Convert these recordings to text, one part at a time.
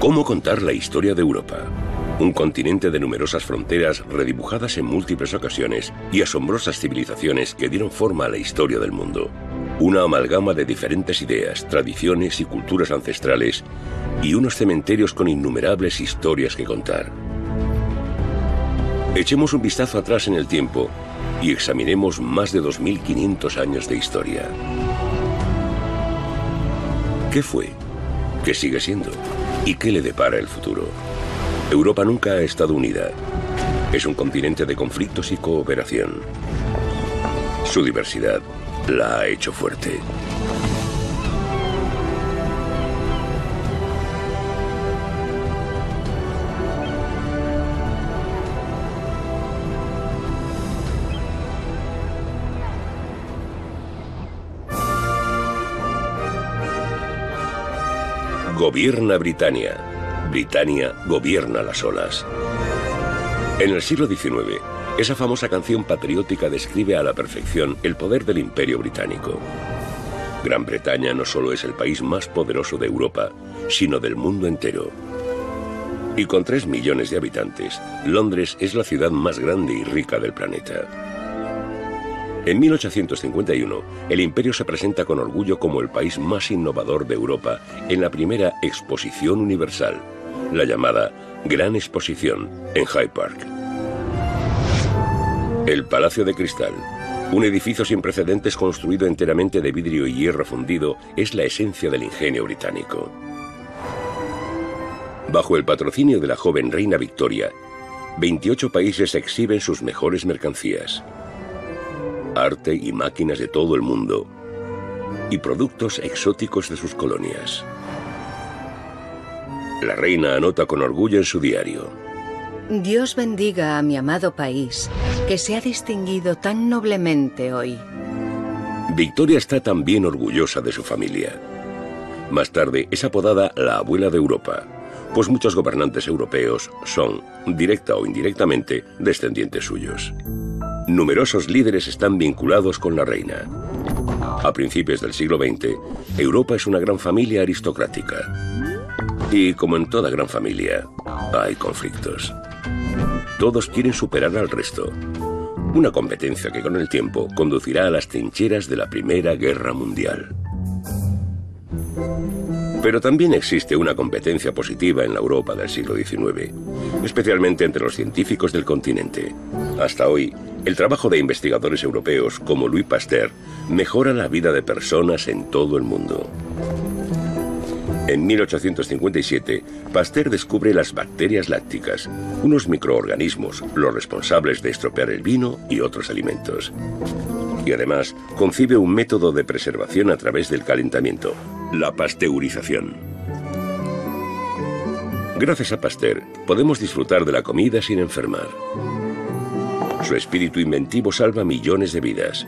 ¿Cómo contar la historia de Europa? Un continente de numerosas fronteras redibujadas en múltiples ocasiones y asombrosas civilizaciones que dieron forma a la historia del mundo. Una amalgama de diferentes ideas, tradiciones y culturas ancestrales y unos cementerios con innumerables historias que contar. Echemos un vistazo atrás en el tiempo y examinemos más de 2.500 años de historia. ¿Qué fue? ¿Qué sigue siendo? ¿Y qué le depara el futuro? Europa nunca ha estado unida. Es un continente de conflictos y cooperación. Su diversidad la ha hecho fuerte. Gobierna Britania. Britania gobierna las olas. En el siglo XIX, esa famosa canción patriótica describe a la perfección el poder del imperio británico. Gran Bretaña no solo es el país más poderoso de Europa, sino del mundo entero. Y con 3 millones de habitantes, Londres es la ciudad más grande y rica del planeta. En 1851, el imperio se presenta con orgullo como el país más innovador de Europa en la primera Exposición Universal, la llamada Gran Exposición, en Hyde Park. El Palacio de Cristal, un edificio sin precedentes construido enteramente de vidrio y hierro fundido, es la esencia del ingenio británico. Bajo el patrocinio de la joven reina Victoria, 28 países exhiben sus mejores mercancías arte y máquinas de todo el mundo, y productos exóticos de sus colonias. La reina anota con orgullo en su diario. Dios bendiga a mi amado país, que se ha distinguido tan noblemente hoy. Victoria está también orgullosa de su familia. Más tarde es apodada la abuela de Europa, pues muchos gobernantes europeos son, directa o indirectamente, descendientes suyos. Numerosos líderes están vinculados con la reina. A principios del siglo XX, Europa es una gran familia aristocrática. Y como en toda gran familia, hay conflictos. Todos quieren superar al resto. Una competencia que con el tiempo conducirá a las trincheras de la Primera Guerra Mundial. Pero también existe una competencia positiva en la Europa del siglo XIX, especialmente entre los científicos del continente. Hasta hoy, el trabajo de investigadores europeos como Louis Pasteur mejora la vida de personas en todo el mundo. En 1857, Pasteur descubre las bacterias lácticas, unos microorganismos, los responsables de estropear el vino y otros alimentos. Y además, concibe un método de preservación a través del calentamiento, la pasteurización. Gracias a Pasteur, podemos disfrutar de la comida sin enfermar. Su espíritu inventivo salva millones de vidas,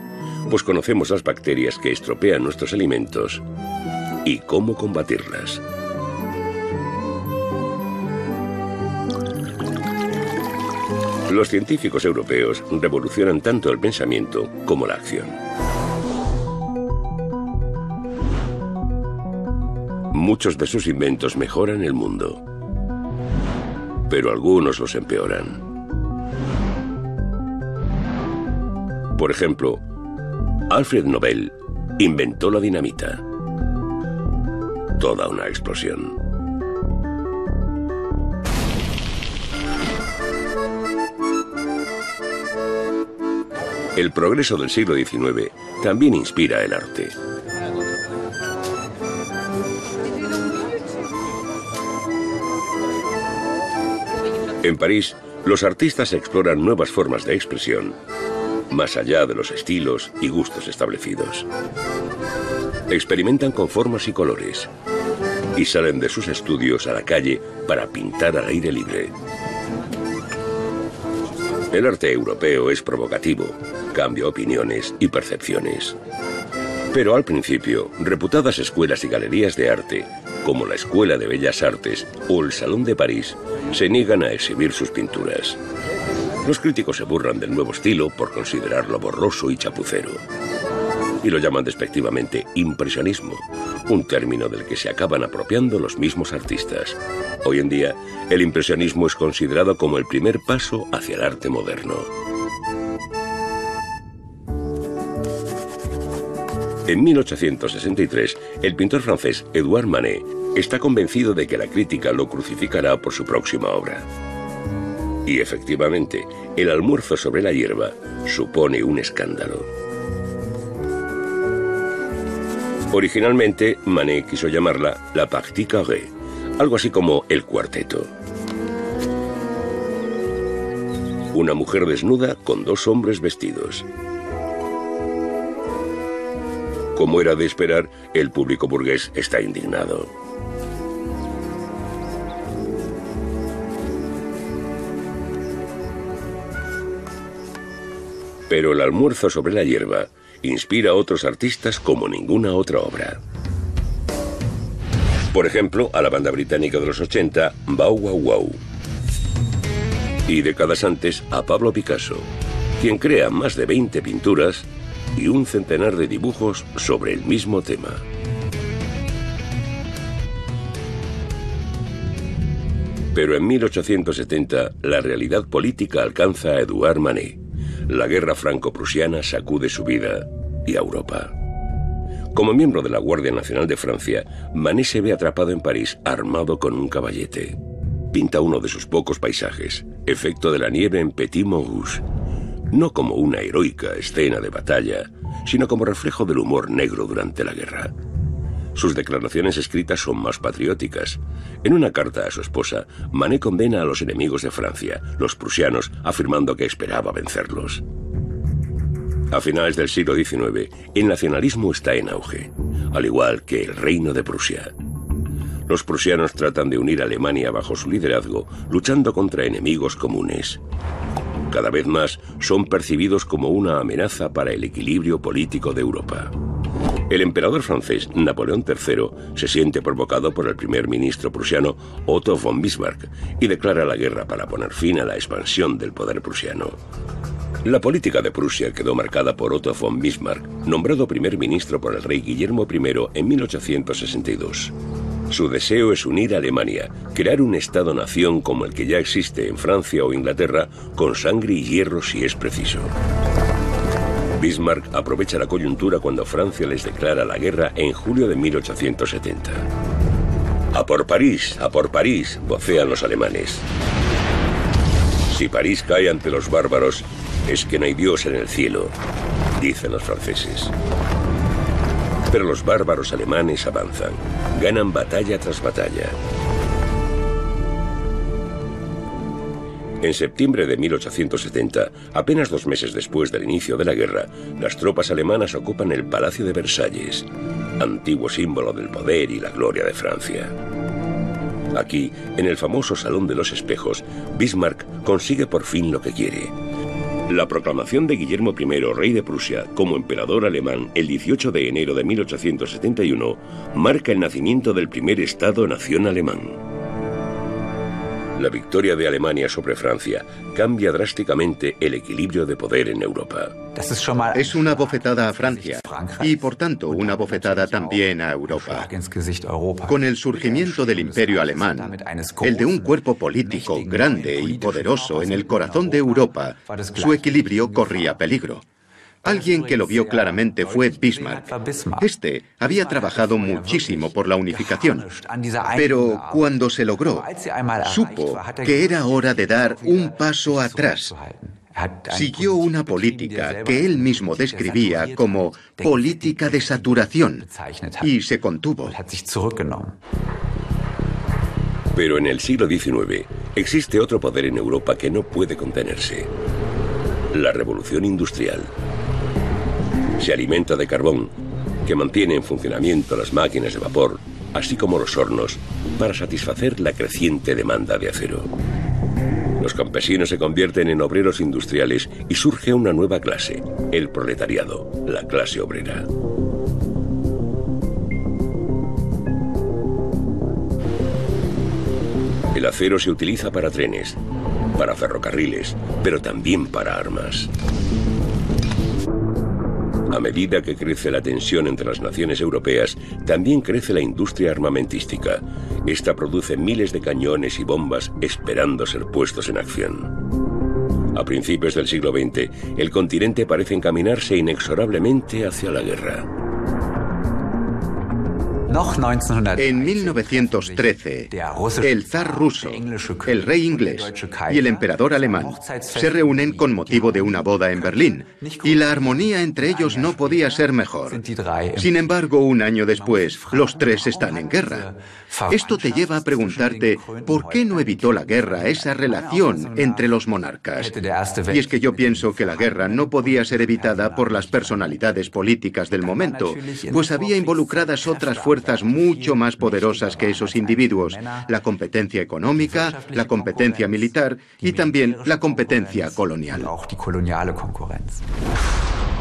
pues conocemos las bacterias que estropean nuestros alimentos y cómo combatirlas. Los científicos europeos revolucionan tanto el pensamiento como la acción. Muchos de sus inventos mejoran el mundo, pero algunos los empeoran. Por ejemplo, Alfred Nobel inventó la dinamita. Toda una explosión. El progreso del siglo XIX también inspira el arte. En París, los artistas exploran nuevas formas de expresión más allá de los estilos y gustos establecidos. Experimentan con formas y colores y salen de sus estudios a la calle para pintar al aire libre. El arte europeo es provocativo, cambia opiniones y percepciones. Pero al principio, reputadas escuelas y galerías de arte, como la Escuela de Bellas Artes o el Salón de París, se niegan a exhibir sus pinturas. Los críticos se burlan del nuevo estilo por considerarlo borroso y chapucero. y lo llaman despectivamente impresionismo, un término del que se acaban apropiando los mismos artistas. Hoy en día, el impresionismo es considerado como el primer paso hacia el arte moderno. En 1863, el pintor francés Edouard Manet está convencido de que la crítica lo crucificará por su próxima obra. Y efectivamente, el almuerzo sobre la hierba supone un escándalo. Originalmente, Manet quiso llamarla la partie carrée, algo así como el cuarteto. Una mujer desnuda con dos hombres vestidos. Como era de esperar, el público burgués está indignado. Pero el almuerzo sobre la hierba inspira a otros artistas como ninguna otra obra. Por ejemplo, a la banda británica de los 80, Bow Wow Wow. Y décadas antes, a Pablo Picasso, quien crea más de 20 pinturas y un centenar de dibujos sobre el mismo tema. Pero en 1870 la realidad política alcanza a Edouard Manet. La guerra franco-prusiana sacude su vida y a Europa. Como miembro de la Guardia Nacional de Francia, Manet se ve atrapado en París armado con un caballete. Pinta uno de sus pocos paisajes, efecto de la nieve en Petit Montrouge, no como una heroica escena de batalla, sino como reflejo del humor negro durante la guerra. Sus declaraciones escritas son más patrióticas. En una carta a su esposa, Manet condena a los enemigos de Francia, los prusianos, afirmando que esperaba vencerlos. A finales del siglo XIX, el nacionalismo está en auge, al igual que el reino de Prusia. Los prusianos tratan de unir a Alemania bajo su liderazgo, luchando contra enemigos comunes cada vez más son percibidos como una amenaza para el equilibrio político de Europa. El emperador francés Napoleón III se siente provocado por el primer ministro prusiano Otto von Bismarck y declara la guerra para poner fin a la expansión del poder prusiano. La política de Prusia quedó marcada por Otto von Bismarck, nombrado primer ministro por el rey Guillermo I en 1862. Su deseo es unir a Alemania, crear un Estado-nación como el que ya existe en Francia o Inglaterra, con sangre y hierro si es preciso. Bismarck aprovecha la coyuntura cuando Francia les declara la guerra en julio de 1870. A por París, a por París, vocean los alemanes. Si París cae ante los bárbaros, es que no hay Dios en el cielo, dicen los franceses. Pero los bárbaros alemanes avanzan, ganan batalla tras batalla. En septiembre de 1870, apenas dos meses después del inicio de la guerra, las tropas alemanas ocupan el Palacio de Versalles, antiguo símbolo del poder y la gloria de Francia. Aquí, en el famoso Salón de los Espejos, Bismarck consigue por fin lo que quiere, la proclamación de Guillermo I, rey de Prusia, como emperador alemán el 18 de enero de 1871 marca el nacimiento del primer Estado-nación alemán. La victoria de Alemania sobre Francia cambia drásticamente el equilibrio de poder en Europa. Es una bofetada a Francia y por tanto una bofetada también a Europa. Con el surgimiento del imperio alemán, el de un cuerpo político grande y poderoso en el corazón de Europa, su equilibrio corría peligro. Alguien que lo vio claramente fue Bismarck. Este había trabajado muchísimo por la unificación, pero cuando se logró, supo que era hora de dar un paso atrás. Siguió una política que él mismo describía como política de saturación y se contuvo. Pero en el siglo XIX existe otro poder en Europa que no puede contenerse. La revolución industrial. Se alimenta de carbón, que mantiene en funcionamiento las máquinas de vapor, así como los hornos, para satisfacer la creciente demanda de acero. Los campesinos se convierten en obreros industriales y surge una nueva clase, el proletariado, la clase obrera. El acero se utiliza para trenes, para ferrocarriles, pero también para armas. A medida que crece la tensión entre las naciones europeas, también crece la industria armamentística. Esta produce miles de cañones y bombas esperando ser puestos en acción. A principios del siglo XX, el continente parece encaminarse inexorablemente hacia la guerra. En 1913, el zar ruso, el rey inglés y el emperador alemán se reúnen con motivo de una boda en Berlín, y la armonía entre ellos no podía ser mejor. Sin embargo, un año después, los tres están en guerra. Esto te lleva a preguntarte por qué no evitó la guerra esa relación entre los monarcas. Y es que yo pienso que la guerra no podía ser evitada por las personalidades políticas del momento, pues había involucradas otras fuerzas mucho más poderosas que esos individuos, la competencia económica, la competencia militar y también la competencia colonial.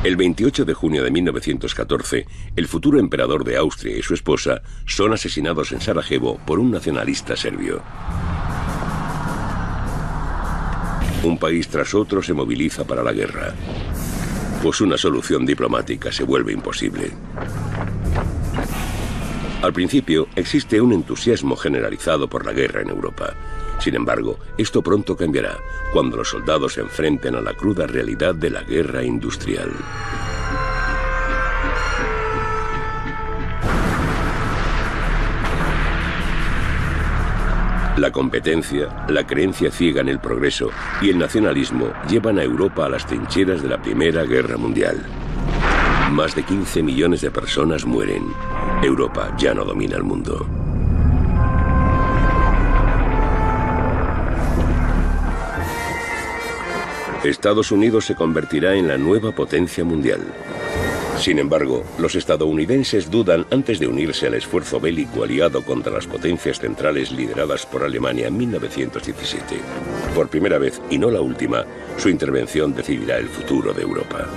El 28 de junio de 1914, el futuro emperador de Austria y su esposa son asesinados en Sarajevo por un nacionalista serbio. Un país tras otro se moviliza para la guerra, pues una solución diplomática se vuelve imposible. Al principio existe un entusiasmo generalizado por la guerra en Europa. Sin embargo, esto pronto cambiará cuando los soldados se enfrenten a la cruda realidad de la guerra industrial. La competencia, la creencia ciega en el progreso y el nacionalismo llevan a Europa a las trincheras de la Primera Guerra Mundial. Más de 15 millones de personas mueren. Europa ya no domina el mundo. Estados Unidos se convertirá en la nueva potencia mundial. Sin embargo, los estadounidenses dudan antes de unirse al esfuerzo bélico aliado contra las potencias centrales lideradas por Alemania en 1917. Por primera vez, y no la última, su intervención decidirá el futuro de Europa.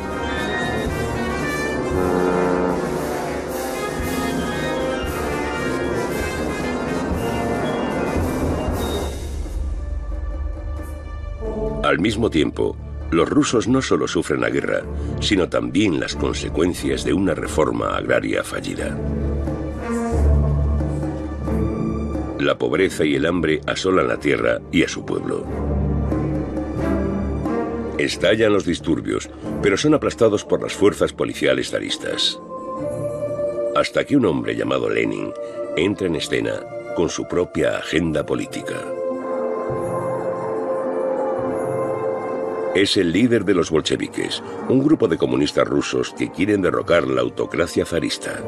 Al mismo tiempo, los rusos no solo sufren la guerra, sino también las consecuencias de una reforma agraria fallida. La pobreza y el hambre asolan la tierra y a su pueblo. Estallan los disturbios, pero son aplastados por las fuerzas policiales zaristas. Hasta que un hombre llamado Lenin entra en escena con su propia agenda política. Es el líder de los bolcheviques, un grupo de comunistas rusos que quieren derrocar la autocracia zarista.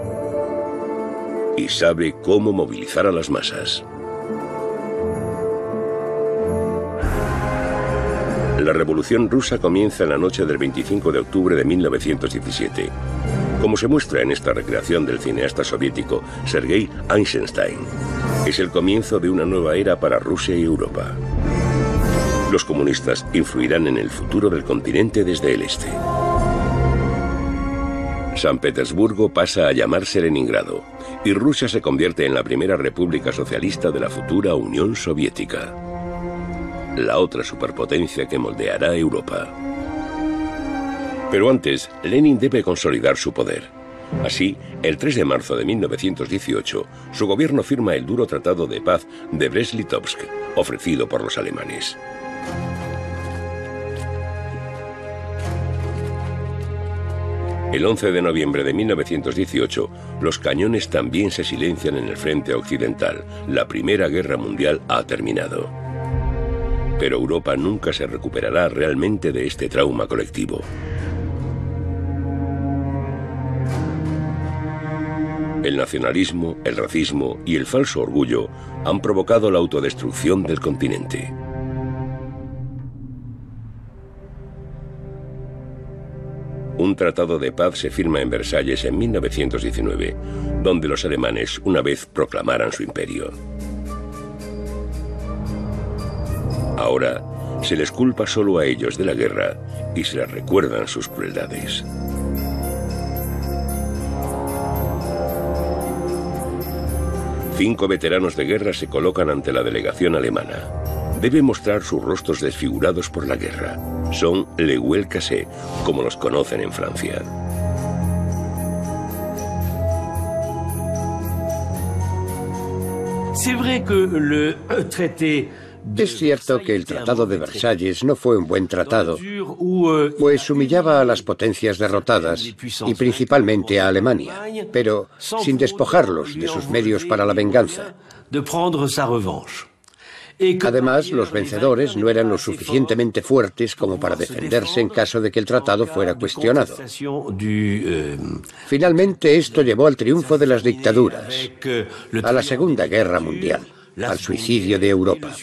Y sabe cómo movilizar a las masas. La revolución rusa comienza en la noche del 25 de octubre de 1917. Como se muestra en esta recreación del cineasta soviético Sergei Eisenstein, es el comienzo de una nueva era para Rusia y Europa. Los comunistas influirán en el futuro del continente desde el este. San Petersburgo pasa a llamarse Leningrado y Rusia se convierte en la primera república socialista de la futura Unión Soviética, la otra superpotencia que moldeará Europa. Pero antes, Lenin debe consolidar su poder. Así, el 3 de marzo de 1918, su gobierno firma el duro tratado de paz de Brest-Litovsk, ofrecido por los alemanes. El 11 de noviembre de 1918, los cañones también se silencian en el frente occidental. La Primera Guerra Mundial ha terminado. Pero Europa nunca se recuperará realmente de este trauma colectivo. El nacionalismo, el racismo y el falso orgullo han provocado la autodestrucción del continente. Un tratado de paz se firma en Versalles en 1919, donde los alemanes una vez proclamaran su imperio. Ahora se les culpa solo a ellos de la guerra y se les recuerdan sus crueldades. Cinco veteranos de guerra se colocan ante la delegación alemana debe mostrar sus rostros desfigurados por la guerra. Son Le como los conocen en Francia. Es cierto que el Tratado de Versalles no fue un buen tratado, pues humillaba a las potencias derrotadas y principalmente a Alemania, pero sin despojarlos de sus medios para la venganza. Además, los vencedores no eran lo suficientemente fuertes como para defenderse en caso de que el tratado fuera cuestionado. Finalmente, esto llevó al triunfo de las dictaduras, a la Segunda Guerra Mundial al suicidio de Europa.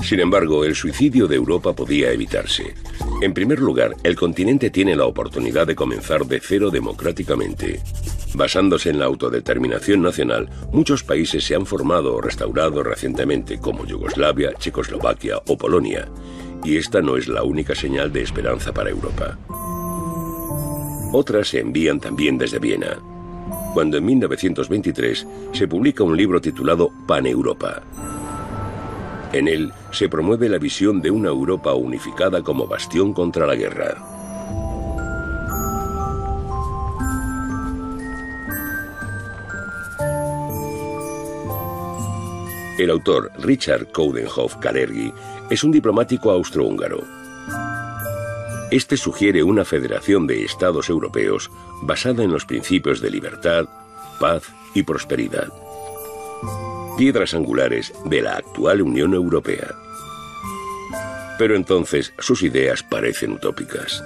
Sin embargo, el suicidio de Europa podía evitarse. En primer lugar, el continente tiene la oportunidad de comenzar de cero democráticamente. Basándose en la autodeterminación nacional, muchos países se han formado o restaurado recientemente, como Yugoslavia, Checoslovaquia o Polonia. Y esta no es la única señal de esperanza para Europa. Otras se envían también desde Viena cuando en 1923 se publica un libro titulado Pan-Europa. En él se promueve la visión de una Europa unificada como bastión contra la guerra. El autor Richard Coudenhoff Kalergi es un diplomático austrohúngaro. Este sugiere una federación de estados europeos basada en los principios de libertad, paz y prosperidad. Piedras angulares de la actual Unión Europea. Pero entonces sus ideas parecen utópicas.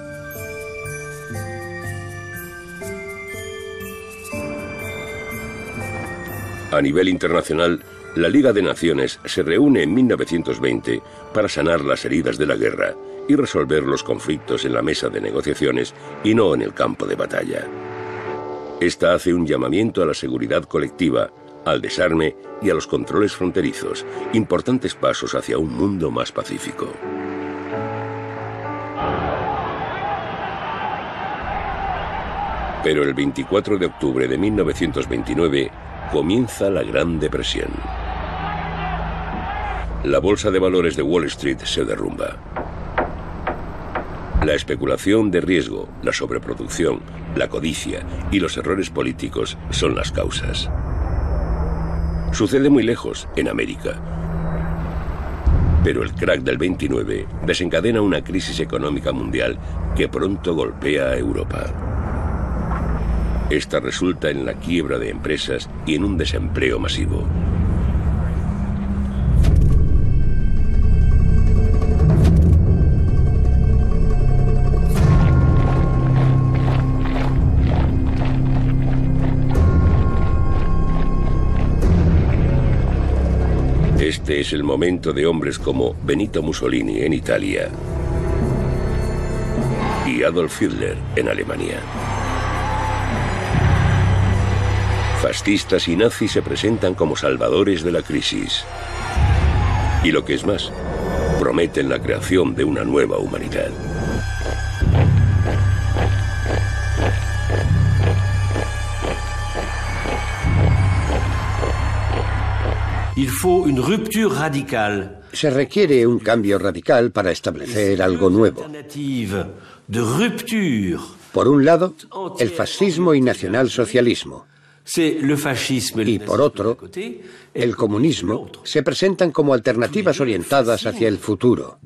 A nivel internacional, la Liga de Naciones se reúne en 1920 para sanar las heridas de la guerra y resolver los conflictos en la mesa de negociaciones y no en el campo de batalla. Esta hace un llamamiento a la seguridad colectiva, al desarme y a los controles fronterizos, importantes pasos hacia un mundo más pacífico. Pero el 24 de octubre de 1929 comienza la Gran Depresión. La bolsa de valores de Wall Street se derrumba. La especulación de riesgo, la sobreproducción, la codicia y los errores políticos son las causas. Sucede muy lejos, en América. Pero el crack del 29 desencadena una crisis económica mundial que pronto golpea a Europa. Esta resulta en la quiebra de empresas y en un desempleo masivo. Este es el momento de hombres como Benito Mussolini en Italia y Adolf Hitler en Alemania. Fascistas y nazis se presentan como salvadores de la crisis. Y lo que es más, prometen la creación de una nueva humanidad. Se requiere un cambio radical para establecer algo nuevo. Por un lado, el fascismo y nacionalsocialismo. Y por otro, el comunismo se presentan como alternativas orientadas hacia el futuro.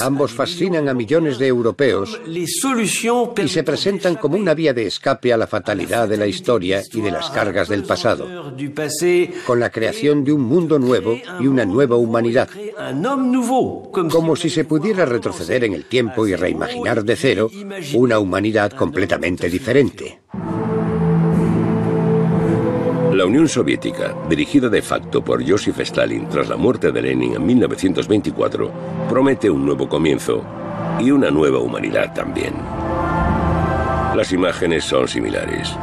Ambos fascinan a millones de europeos y se presentan como una vía de escape a la fatalidad de la historia y de las cargas del pasado, con la creación de un mundo nuevo y una nueva humanidad, como si se pudiera retroceder en el tiempo y reimaginar de cero una humanidad completamente diferente. La Unión Soviética, dirigida de facto por Joseph Stalin tras la muerte de Lenin en 1924, promete un nuevo comienzo y una nueva humanidad también. Las imágenes son similares.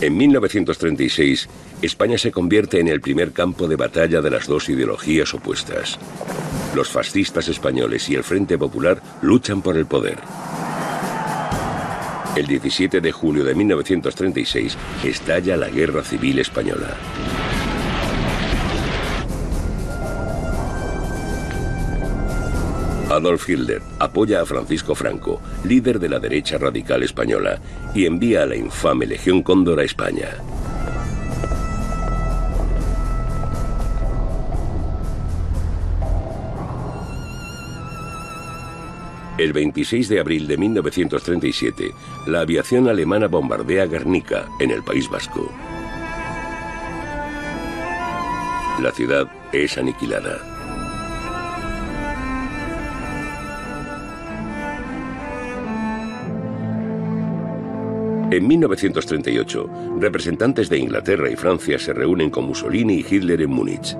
En 1936, España se convierte en el primer campo de batalla de las dos ideologías opuestas. Los fascistas españoles y el Frente Popular luchan por el poder. El 17 de julio de 1936 estalla la Guerra Civil Española. Adolf Hitler apoya a Francisco Franco, líder de la derecha radical española, y envía a la infame Legión Cóndor a España. El 26 de abril de 1937, la aviación alemana bombardea Guernica, en el País Vasco. La ciudad es aniquilada. En 1938, representantes de Inglaterra y Francia se reúnen con Mussolini y Hitler en Múnich.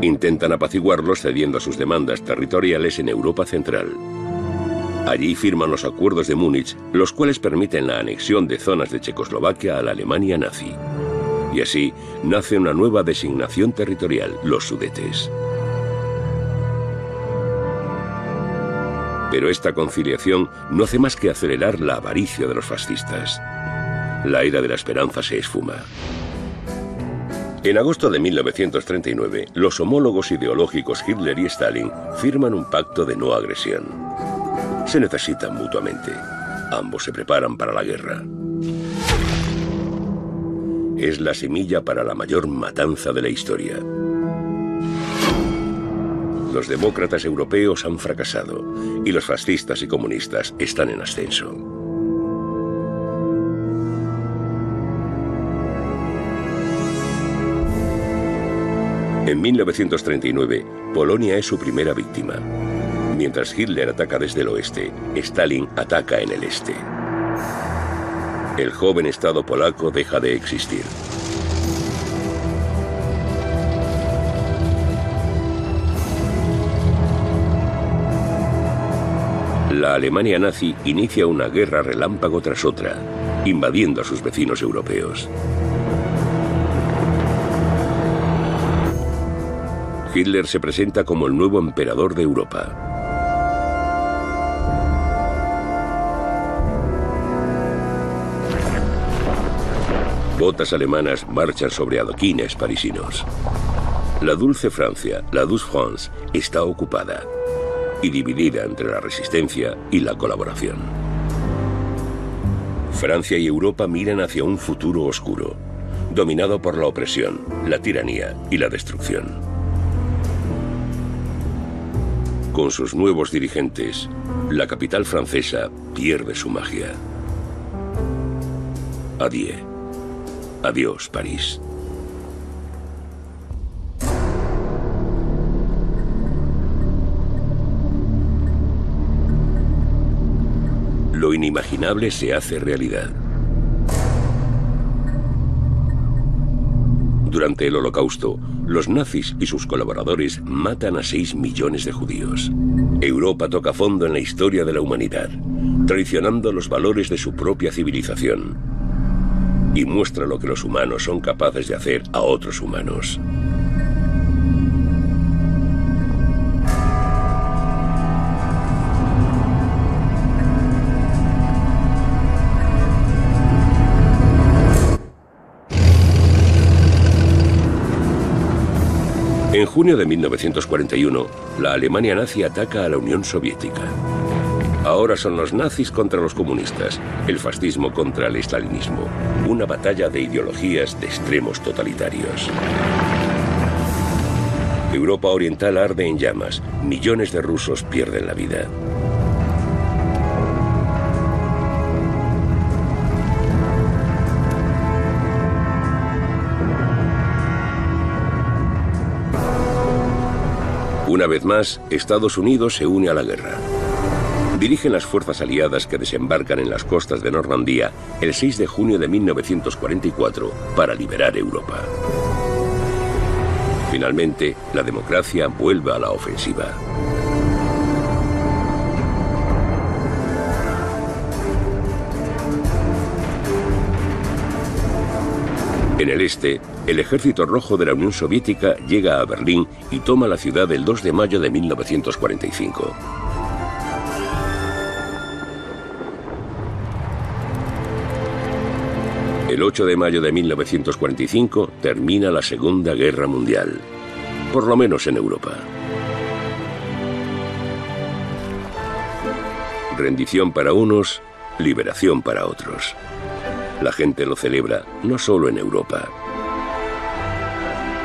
Intentan apaciguarlos cediendo a sus demandas territoriales en Europa Central. Allí firman los acuerdos de Múnich, los cuales permiten la anexión de zonas de Checoslovaquia a la Alemania nazi. Y así nace una nueva designación territorial, los Sudetes. Pero esta conciliación no hace más que acelerar la avaricia de los fascistas. La era de la esperanza se esfuma. En agosto de 1939, los homólogos ideológicos Hitler y Stalin firman un pacto de no agresión se necesitan mutuamente. Ambos se preparan para la guerra. Es la semilla para la mayor matanza de la historia. Los demócratas europeos han fracasado y los fascistas y comunistas están en ascenso. En 1939, Polonia es su primera víctima. Mientras Hitler ataca desde el oeste, Stalin ataca en el este. El joven Estado polaco deja de existir. La Alemania nazi inicia una guerra relámpago tras otra, invadiendo a sus vecinos europeos. Hitler se presenta como el nuevo emperador de Europa. Botas alemanas marchan sobre adoquines parisinos. La dulce Francia, la Douce France, está ocupada y dividida entre la resistencia y la colaboración. Francia y Europa miran hacia un futuro oscuro, dominado por la opresión, la tiranía y la destrucción. Con sus nuevos dirigentes, la capital francesa pierde su magia. Adieu. Adiós, París. Lo inimaginable se hace realidad. Durante el Holocausto, los nazis y sus colaboradores matan a 6 millones de judíos. Europa toca fondo en la historia de la humanidad, traicionando los valores de su propia civilización y muestra lo que los humanos son capaces de hacer a otros humanos. En junio de 1941, la Alemania nazi ataca a la Unión Soviética. Ahora son los nazis contra los comunistas, el fascismo contra el estalinismo, una batalla de ideologías de extremos totalitarios. Europa Oriental arde en llamas, millones de rusos pierden la vida. Una vez más, Estados Unidos se une a la guerra dirigen las fuerzas aliadas que desembarcan en las costas de Normandía el 6 de junio de 1944 para liberar Europa. Finalmente, la democracia vuelve a la ofensiva. En el este, el ejército rojo de la Unión Soviética llega a Berlín y toma la ciudad el 2 de mayo de 1945. El 8 de mayo de 1945 termina la Segunda Guerra Mundial, por lo menos en Europa. Rendición para unos, liberación para otros. La gente lo celebra no solo en Europa,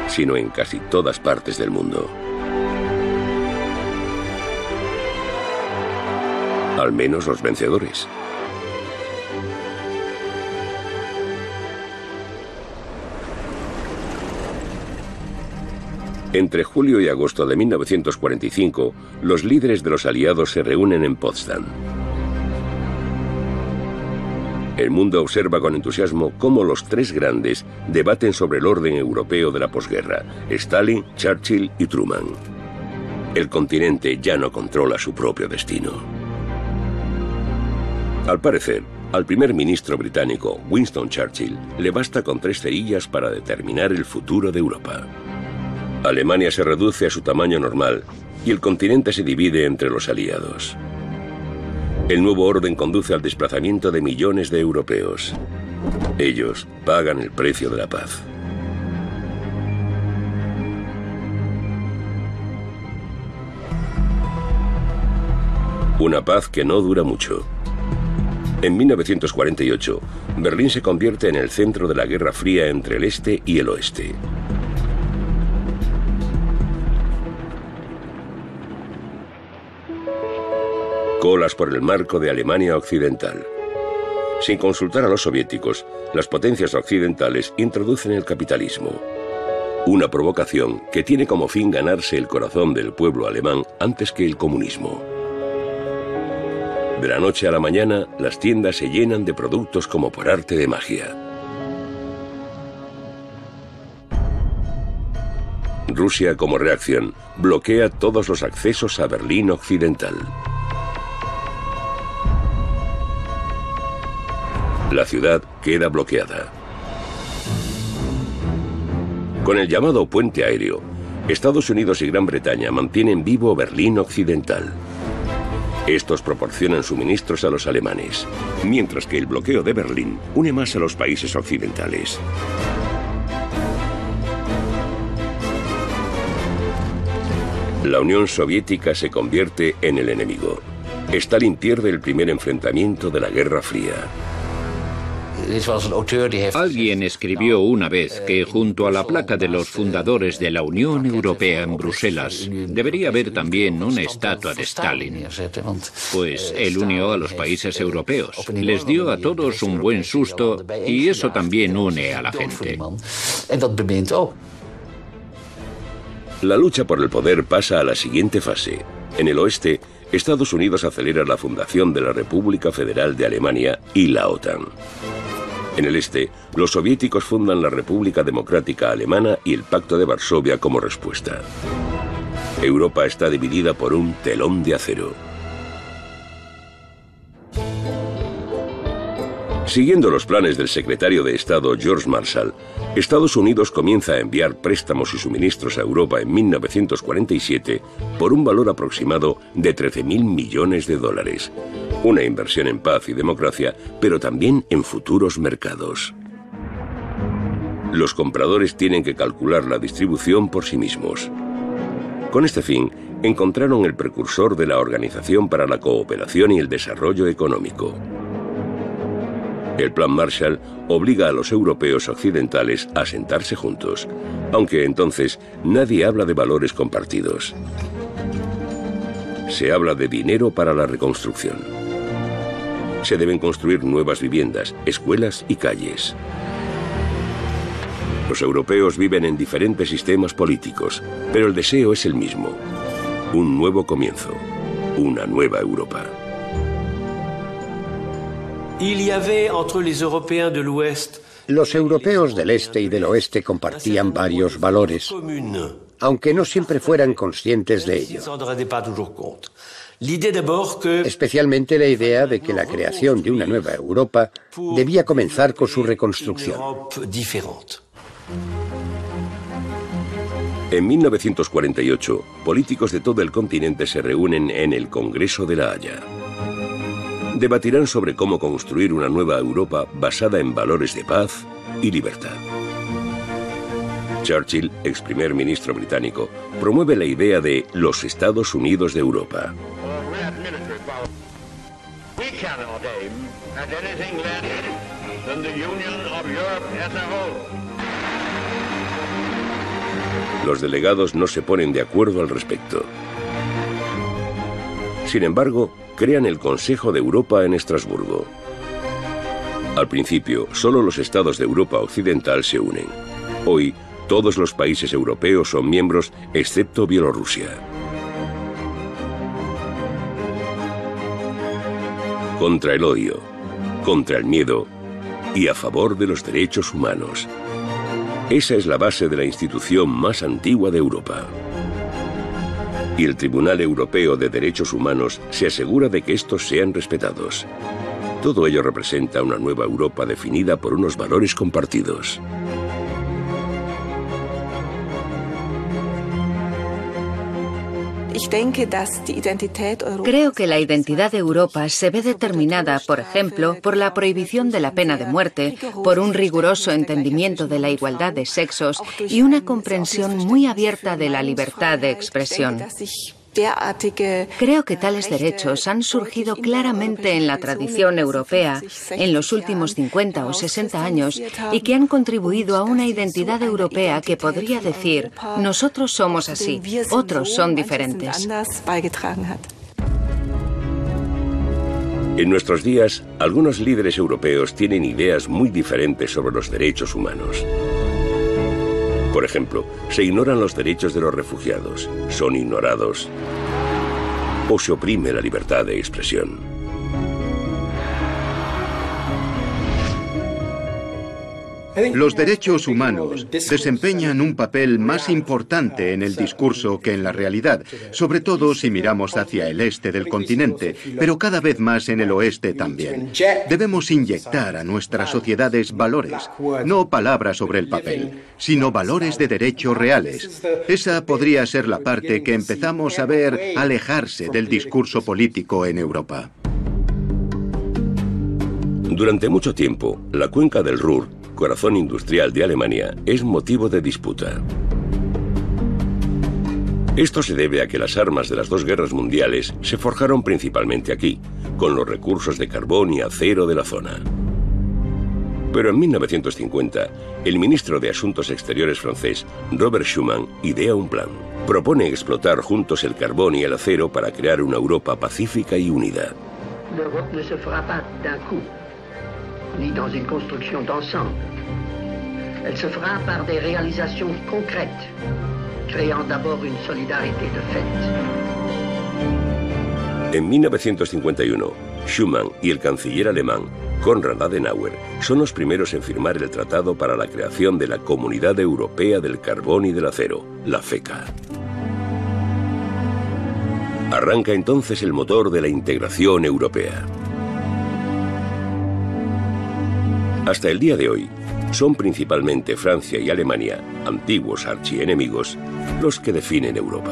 sino en casi todas partes del mundo. Al menos los vencedores. Entre julio y agosto de 1945, los líderes de los aliados se reúnen en Potsdam. El mundo observa con entusiasmo cómo los tres grandes debaten sobre el orden europeo de la posguerra, Stalin, Churchill y Truman. El continente ya no controla su propio destino. Al parecer, al primer ministro británico, Winston Churchill, le basta con tres cerillas para determinar el futuro de Europa. Alemania se reduce a su tamaño normal y el continente se divide entre los aliados. El nuevo orden conduce al desplazamiento de millones de europeos. Ellos pagan el precio de la paz. Una paz que no dura mucho. En 1948, Berlín se convierte en el centro de la Guerra Fría entre el Este y el Oeste. Colas por el marco de Alemania Occidental. Sin consultar a los soviéticos, las potencias occidentales introducen el capitalismo. Una provocación que tiene como fin ganarse el corazón del pueblo alemán antes que el comunismo. De la noche a la mañana, las tiendas se llenan de productos como por arte de magia. Rusia, como reacción, bloquea todos los accesos a Berlín Occidental. La ciudad queda bloqueada. Con el llamado puente aéreo, Estados Unidos y Gran Bretaña mantienen vivo Berlín Occidental. Estos proporcionan suministros a los alemanes, mientras que el bloqueo de Berlín une más a los países occidentales. La Unión Soviética se convierte en el enemigo. Stalin pierde el primer enfrentamiento de la Guerra Fría. Alguien escribió una vez que junto a la placa de los fundadores de la Unión Europea en Bruselas debería haber también una estatua de Stalin, pues él unió a los países europeos, les dio a todos un buen susto y eso también une a la gente. La lucha por el poder pasa a la siguiente fase. En el oeste, Estados Unidos acelera la fundación de la República Federal de Alemania y la OTAN. En el este, los soviéticos fundan la República Democrática Alemana y el Pacto de Varsovia como respuesta. Europa está dividida por un telón de acero. Siguiendo los planes del secretario de Estado George Marshall, Estados Unidos comienza a enviar préstamos y suministros a Europa en 1947 por un valor aproximado de 13.000 millones de dólares. Una inversión en paz y democracia, pero también en futuros mercados. Los compradores tienen que calcular la distribución por sí mismos. Con este fin, encontraron el precursor de la Organización para la Cooperación y el Desarrollo Económico. El Plan Marshall obliga a los europeos occidentales a sentarse juntos, aunque entonces nadie habla de valores compartidos. Se habla de dinero para la reconstrucción. Se deben construir nuevas viviendas, escuelas y calles. Los europeos viven en diferentes sistemas políticos, pero el deseo es el mismo. Un nuevo comienzo, una nueva Europa. Los europeos del este y del oeste compartían varios valores, aunque no siempre fueran conscientes de ello. Especialmente la idea de que la creación de una nueva Europa debía comenzar con su reconstrucción. En 1948, políticos de todo el continente se reúnen en el Congreso de la Haya debatirán sobre cómo construir una nueva Europa basada en valores de paz y libertad. Churchill, ex primer ministro británico, promueve la idea de los Estados Unidos de Europa. Los delegados no se ponen de acuerdo al respecto. Sin embargo, crean el Consejo de Europa en Estrasburgo. Al principio, solo los estados de Europa Occidental se unen. Hoy, todos los países europeos son miembros excepto Bielorrusia. Contra el odio, contra el miedo y a favor de los derechos humanos. Esa es la base de la institución más antigua de Europa. Y el Tribunal Europeo de Derechos Humanos se asegura de que estos sean respetados. Todo ello representa una nueva Europa definida por unos valores compartidos. Creo que la identidad de Europa se ve determinada, por ejemplo, por la prohibición de la pena de muerte, por un riguroso entendimiento de la igualdad de sexos y una comprensión muy abierta de la libertad de expresión. Creo que tales derechos han surgido claramente en la tradición europea en los últimos 50 o 60 años y que han contribuido a una identidad europea que podría decir, nosotros somos así, otros son diferentes. En nuestros días, algunos líderes europeos tienen ideas muy diferentes sobre los derechos humanos. Por ejemplo, se ignoran los derechos de los refugiados, son ignorados o se oprime la libertad de expresión. Los derechos humanos desempeñan un papel más importante en el discurso que en la realidad, sobre todo si miramos hacia el este del continente, pero cada vez más en el oeste también. Debemos inyectar a nuestras sociedades valores, no palabras sobre el papel, sino valores de derechos reales. Esa podría ser la parte que empezamos a ver alejarse del discurso político en Europa. Durante mucho tiempo, la cuenca del Ruhr corazón industrial de Alemania, es motivo de disputa. Esto se debe a que las armas de las dos guerras mundiales se forjaron principalmente aquí, con los recursos de carbón y acero de la zona. Pero en 1950, el ministro de Asuntos Exteriores francés, Robert Schuman, idea un plan. Propone explotar juntos el carbón y el acero para crear una Europa pacífica y unida. ni dans une construction d'ensemble. Elle se fera par des réalisations concrètes, créant d'abord une solidarité de fait. En 1951, Schumann y el canciller alemán Konrad Adenauer son los primeros en firmar el Tratado para la creación de la Comunidad Europea del Carbón y del Acero, la FECA. Arranca entonces el motor de la integración europea. Hasta el día de hoy, son principalmente Francia y Alemania, antiguos archienemigos, los que definen Europa.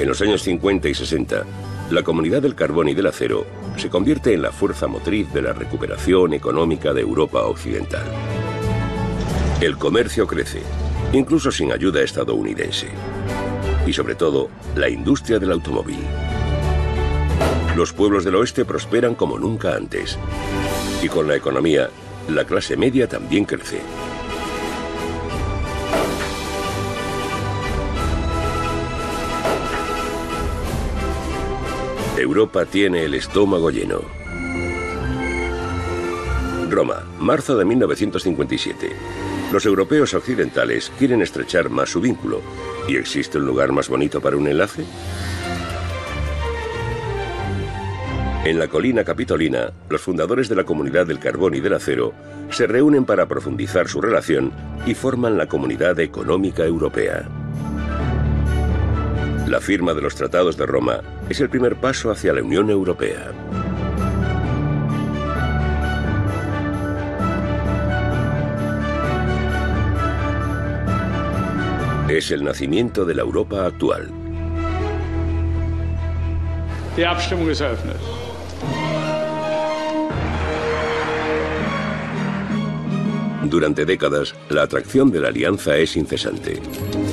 En los años 50 y 60, la comunidad del carbón y del acero se convierte en la fuerza motriz de la recuperación económica de Europa Occidental. El comercio crece, incluso sin ayuda estadounidense. Y sobre todo, la industria del automóvil. Los pueblos del oeste prosperan como nunca antes. Y con la economía, la clase media también crece. Europa tiene el estómago lleno. Roma, marzo de 1957. Los europeos occidentales quieren estrechar más su vínculo. ¿Y existe un lugar más bonito para un enlace? En la colina capitolina, los fundadores de la comunidad del carbón y del acero se reúnen para profundizar su relación y forman la Comunidad Económica Europea. La firma de los tratados de Roma es el primer paso hacia la Unión Europea. Es el nacimiento de la Europa actual. Durante décadas, la atracción de la alianza es incesante.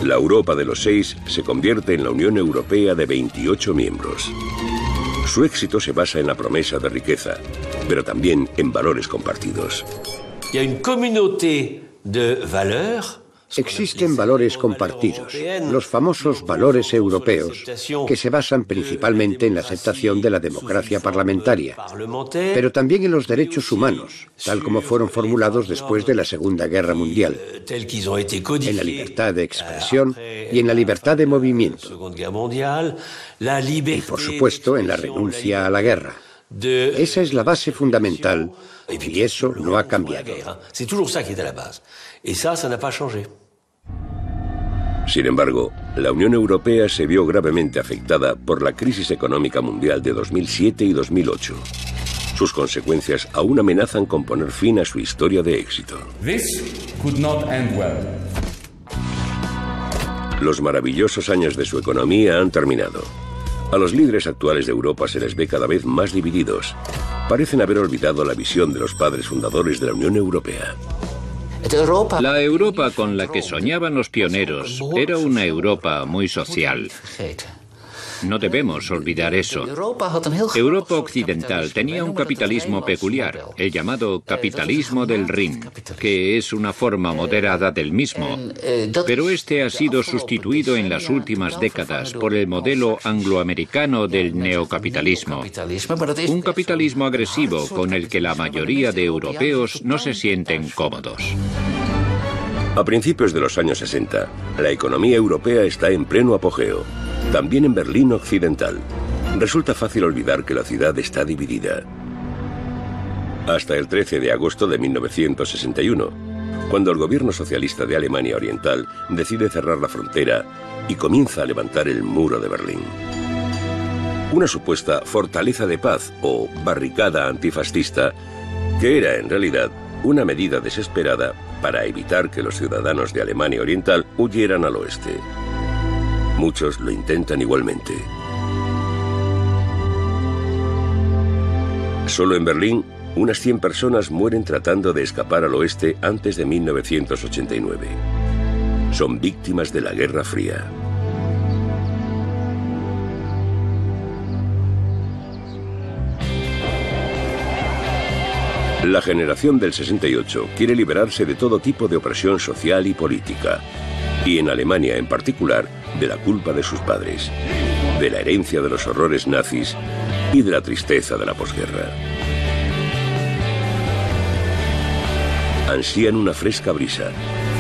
La Europa de los seis se convierte en la Unión Europea de 28 miembros. Su éxito se basa en la promesa de riqueza, pero también en valores compartidos. Il y a une communauté de valeurs Existen valores compartidos, los famosos valores europeos, que se basan principalmente en la aceptación de la democracia parlamentaria, pero también en los derechos humanos, tal como fueron formulados después de la Segunda Guerra Mundial, en la libertad de expresión y en la libertad de movimiento, y por supuesto en la renuncia a la guerra. Esa es la base fundamental y eso no ha cambiado. Sin embargo, la Unión Europea se vio gravemente afectada por la crisis económica mundial de 2007 y 2008. Sus consecuencias aún amenazan con poner fin a su historia de éxito. Los maravillosos años de su economía han terminado. A los líderes actuales de Europa se les ve cada vez más divididos. Parecen haber olvidado la visión de los padres fundadores de la Unión Europea. La Europa con la que soñaban los pioneros era una Europa muy social. No debemos olvidar eso. Europa occidental tenía un capitalismo peculiar, el llamado capitalismo del Rin, que es una forma moderada del mismo, pero este ha sido sustituido en las últimas décadas por el modelo angloamericano del neocapitalismo, un capitalismo agresivo con el que la mayoría de europeos no se sienten cómodos. A principios de los años 60, la economía europea está en pleno apogeo. También en Berlín Occidental. Resulta fácil olvidar que la ciudad está dividida. Hasta el 13 de agosto de 1961, cuando el gobierno socialista de Alemania Oriental decide cerrar la frontera y comienza a levantar el muro de Berlín. Una supuesta fortaleza de paz o barricada antifascista que era en realidad una medida desesperada para evitar que los ciudadanos de Alemania Oriental huyeran al oeste. Muchos lo intentan igualmente. Solo en Berlín, unas 100 personas mueren tratando de escapar al oeste antes de 1989. Son víctimas de la Guerra Fría. La generación del 68 quiere liberarse de todo tipo de opresión social y política, y en Alemania en particular, de la culpa de sus padres, de la herencia de los horrores nazis y de la tristeza de la posguerra. Ansían una fresca brisa,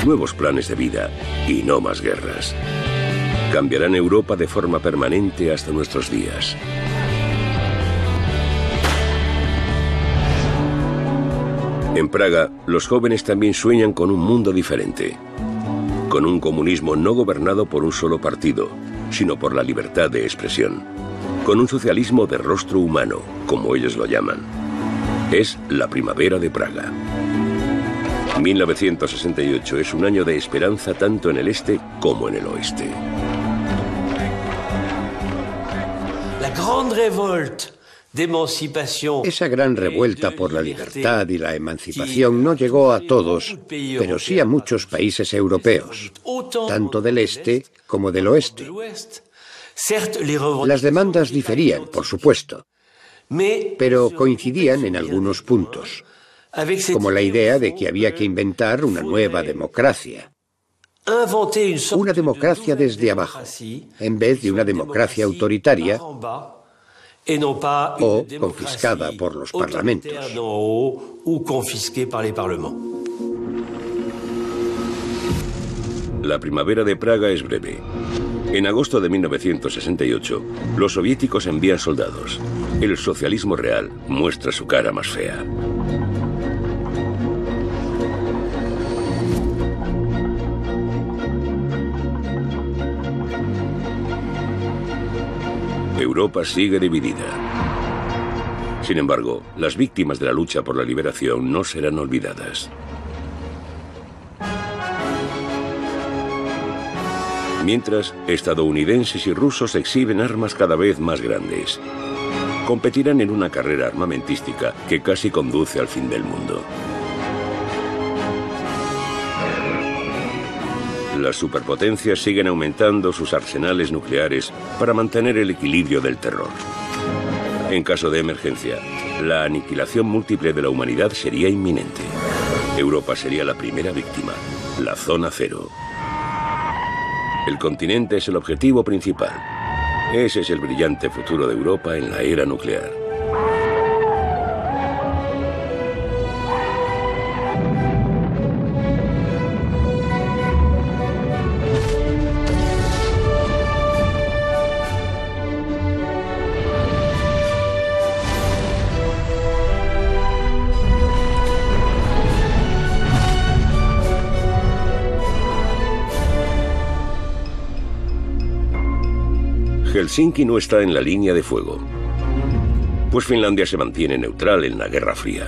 nuevos planes de vida y no más guerras. Cambiarán Europa de forma permanente hasta nuestros días. En Praga, los jóvenes también sueñan con un mundo diferente con un comunismo no gobernado por un solo partido, sino por la libertad de expresión, con un socialismo de rostro humano, como ellos lo llaman. Es la primavera de Praga. 1968 es un año de esperanza tanto en el este como en el oeste. La Grande Revolte esa gran revuelta por la libertad y la emancipación no llegó a todos, pero sí a muchos países europeos, tanto del este como del oeste. Las demandas diferían, por supuesto, pero coincidían en algunos puntos, como la idea de que había que inventar una nueva democracia. Una democracia desde abajo, en vez de una democracia autoritaria o confiscada por los parlamentos. La primavera de Praga es breve. En agosto de 1968, los soviéticos envían soldados. El socialismo real muestra su cara más fea. Europa sigue dividida. Sin embargo, las víctimas de la lucha por la liberación no serán olvidadas. Mientras, estadounidenses y rusos exhiben armas cada vez más grandes. Competirán en una carrera armamentística que casi conduce al fin del mundo. Las superpotencias siguen aumentando sus arsenales nucleares para mantener el equilibrio del terror. En caso de emergencia, la aniquilación múltiple de la humanidad sería inminente. Europa sería la primera víctima, la zona cero. El continente es el objetivo principal. Ese es el brillante futuro de Europa en la era nuclear. Helsinki no está en la línea de fuego, pues Finlandia se mantiene neutral en la Guerra Fría.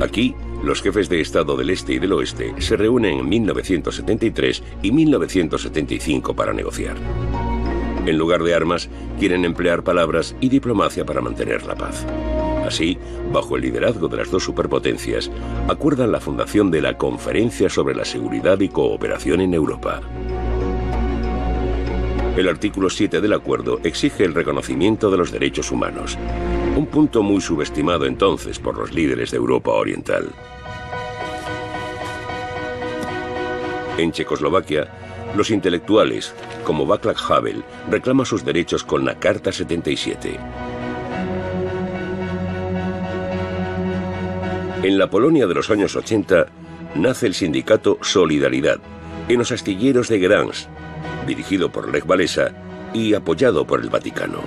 Aquí, los jefes de Estado del Este y del Oeste se reúnen en 1973 y 1975 para negociar. En lugar de armas, quieren emplear palabras y diplomacia para mantener la paz. Así, bajo el liderazgo de las dos superpotencias, acuerdan la fundación de la Conferencia sobre la Seguridad y Cooperación en Europa. El artículo 7 del acuerdo exige el reconocimiento de los derechos humanos, un punto muy subestimado entonces por los líderes de Europa Oriental. En Checoslovaquia, los intelectuales, como Václav Havel, reclaman sus derechos con la Carta 77. En la Polonia de los años 80 nace el sindicato Solidaridad, en los astilleros de Gdansk, dirigido por Lech Walesa y apoyado por el Vaticano.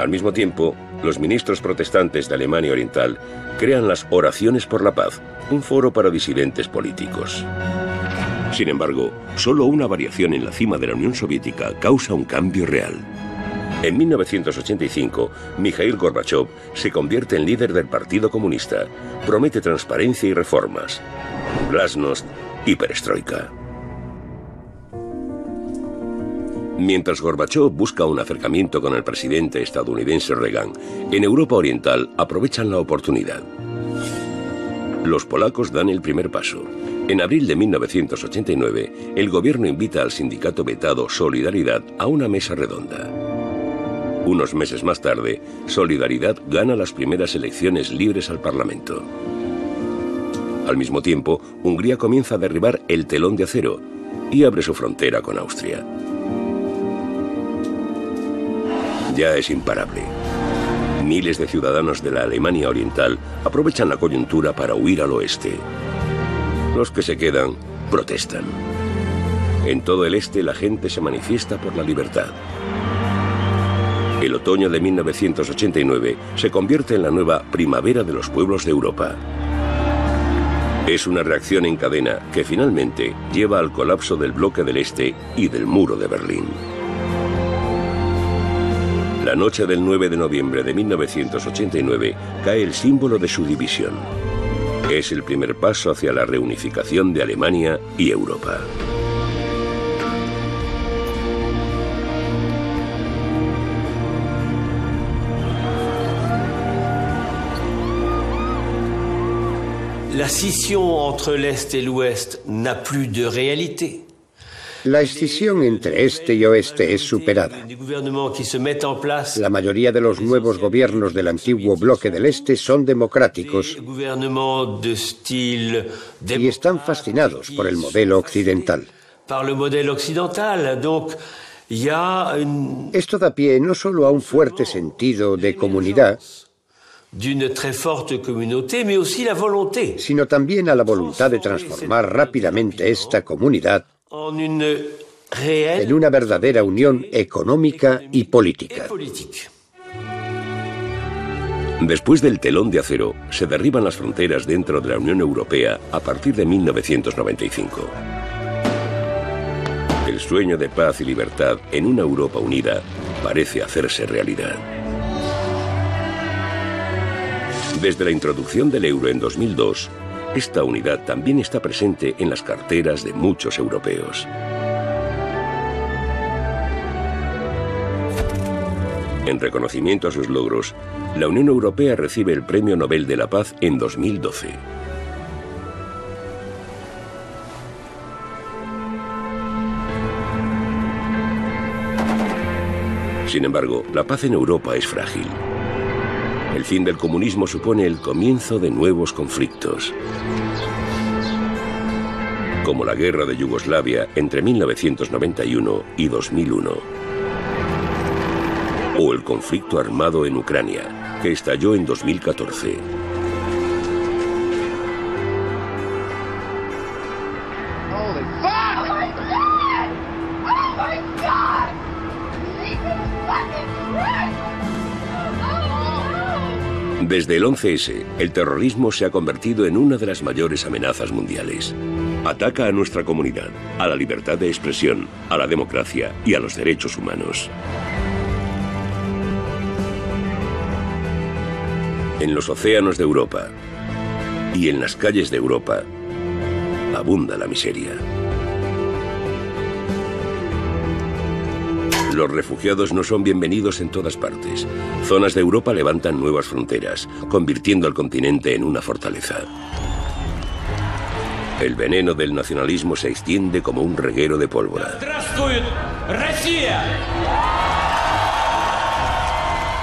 Al mismo tiempo, los ministros protestantes de Alemania Oriental crean las Oraciones por la Paz, un foro para disidentes políticos. Sin embargo, solo una variación en la cima de la Unión Soviética causa un cambio real. En 1985, Mikhail Gorbachev se convierte en líder del Partido Comunista. Promete transparencia y reformas. Glasnost y perestroika. Mientras Gorbachev busca un acercamiento con el presidente estadounidense Reagan, en Europa Oriental aprovechan la oportunidad. Los polacos dan el primer paso. En abril de 1989, el gobierno invita al sindicato vetado Solidaridad a una mesa redonda. Unos meses más tarde, Solidaridad gana las primeras elecciones libres al Parlamento. Al mismo tiempo, Hungría comienza a derribar el telón de acero y abre su frontera con Austria. Ya es imparable. Miles de ciudadanos de la Alemania Oriental aprovechan la coyuntura para huir al oeste. Los que se quedan protestan. En todo el este la gente se manifiesta por la libertad. El otoño de 1989 se convierte en la nueva primavera de los pueblos de Europa. Es una reacción en cadena que finalmente lleva al colapso del bloque del Este y del muro de Berlín. La noche del 9 de noviembre de 1989 cae el símbolo de su división. Es el primer paso hacia la reunificación de Alemania y Europa. La escisión entre l'Est y l'Ouest n'a plus de réalité. La escisión entre este y oeste es superada. La mayoría de los nuevos gobiernos del antiguo bloque del Este son democráticos y están fascinados por el modelo occidental. Esto da pie no solo a un fuerte sentido de comunidad, sino también a la voluntad de transformar rápidamente esta comunidad en una verdadera unión económica y política. Después del telón de acero, se derriban las fronteras dentro de la Unión Europea a partir de 1995. El sueño de paz y libertad en una Europa unida parece hacerse realidad. Desde la introducción del euro en 2002, esta unidad también está presente en las carteras de muchos europeos. En reconocimiento a sus logros, la Unión Europea recibe el Premio Nobel de la Paz en 2012. Sin embargo, la paz en Europa es frágil. El fin del comunismo supone el comienzo de nuevos conflictos, como la guerra de Yugoslavia entre 1991 y 2001, o el conflicto armado en Ucrania, que estalló en 2014. Desde el 11S, el terrorismo se ha convertido en una de las mayores amenazas mundiales. Ataca a nuestra comunidad, a la libertad de expresión, a la democracia y a los derechos humanos. En los océanos de Europa y en las calles de Europa abunda la miseria. Los refugiados no son bienvenidos en todas partes. Zonas de Europa levantan nuevas fronteras, convirtiendo al continente en una fortaleza. El veneno del nacionalismo se extiende como un reguero de pólvora.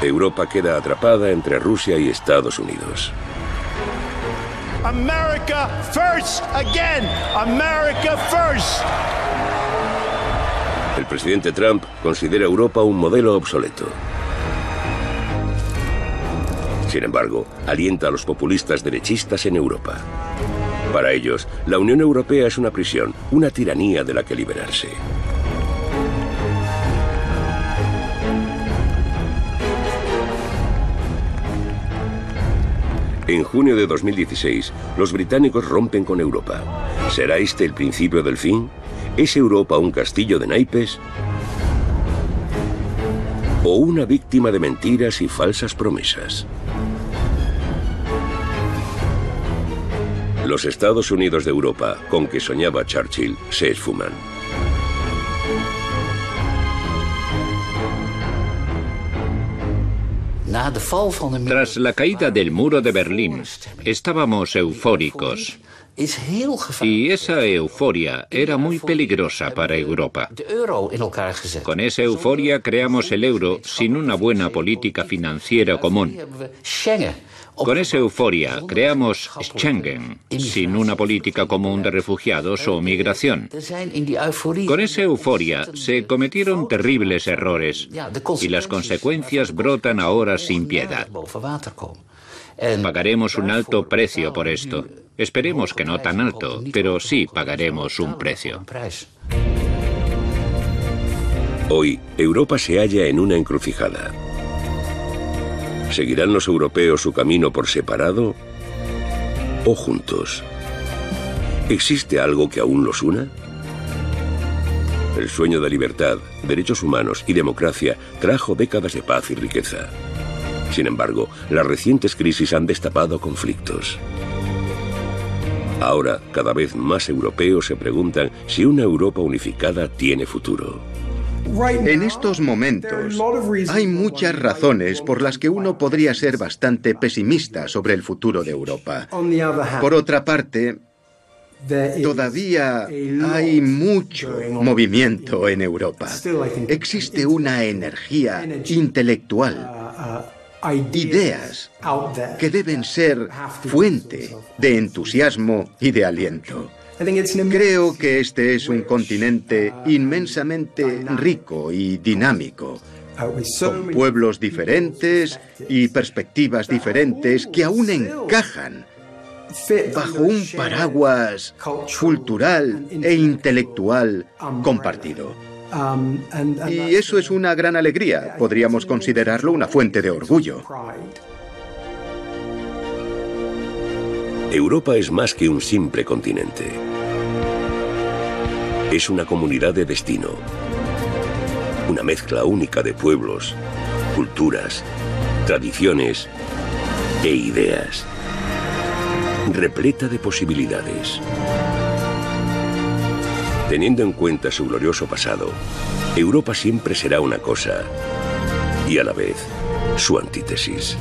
Europa queda atrapada entre Rusia y Estados Unidos. America first again. America first. Presidente Trump considera Europa un modelo obsoleto. Sin embargo, alienta a los populistas derechistas en Europa. Para ellos, la Unión Europea es una prisión, una tiranía de la que liberarse. En junio de 2016, los británicos rompen con Europa. ¿Será este el principio del fin? ¿Es Europa un castillo de naipes? ¿O una víctima de mentiras y falsas promesas? Los Estados Unidos de Europa, con que soñaba Churchill, se esfuman. Tras la caída del muro de Berlín, estábamos eufóricos. Y esa euforia era muy peligrosa para Europa. Con esa euforia creamos el euro sin una buena política financiera común. Con esa euforia creamos Schengen, sin una política común de refugiados o migración. Con esa euforia se cometieron terribles errores y las consecuencias brotan ahora sin piedad. Pagaremos un alto precio por esto. Esperemos que no tan alto, pero sí pagaremos un precio. Hoy, Europa se halla en una encrucijada. ¿Seguirán los europeos su camino por separado o juntos? ¿Existe algo que aún los una? El sueño de libertad, derechos humanos y democracia trajo décadas de paz y riqueza. Sin embargo, las recientes crisis han destapado conflictos. Ahora, cada vez más europeos se preguntan si una Europa unificada tiene futuro. En estos momentos hay muchas razones por las que uno podría ser bastante pesimista sobre el futuro de Europa. Por otra parte, Todavía hay mucho movimiento en Europa. Existe una energía intelectual, ideas que deben ser fuente de entusiasmo y de aliento. Creo que este es un continente inmensamente rico y dinámico, con pueblos diferentes y perspectivas diferentes que aún encajan bajo un paraguas cultural e intelectual compartido. Y eso es una gran alegría, podríamos considerarlo una fuente de orgullo. Europa es más que un simple continente es una comunidad de destino. Una mezcla única de pueblos, culturas, tradiciones e ideas. Repleta de posibilidades. Teniendo en cuenta su glorioso pasado, Europa siempre será una cosa y a la vez su antítesis.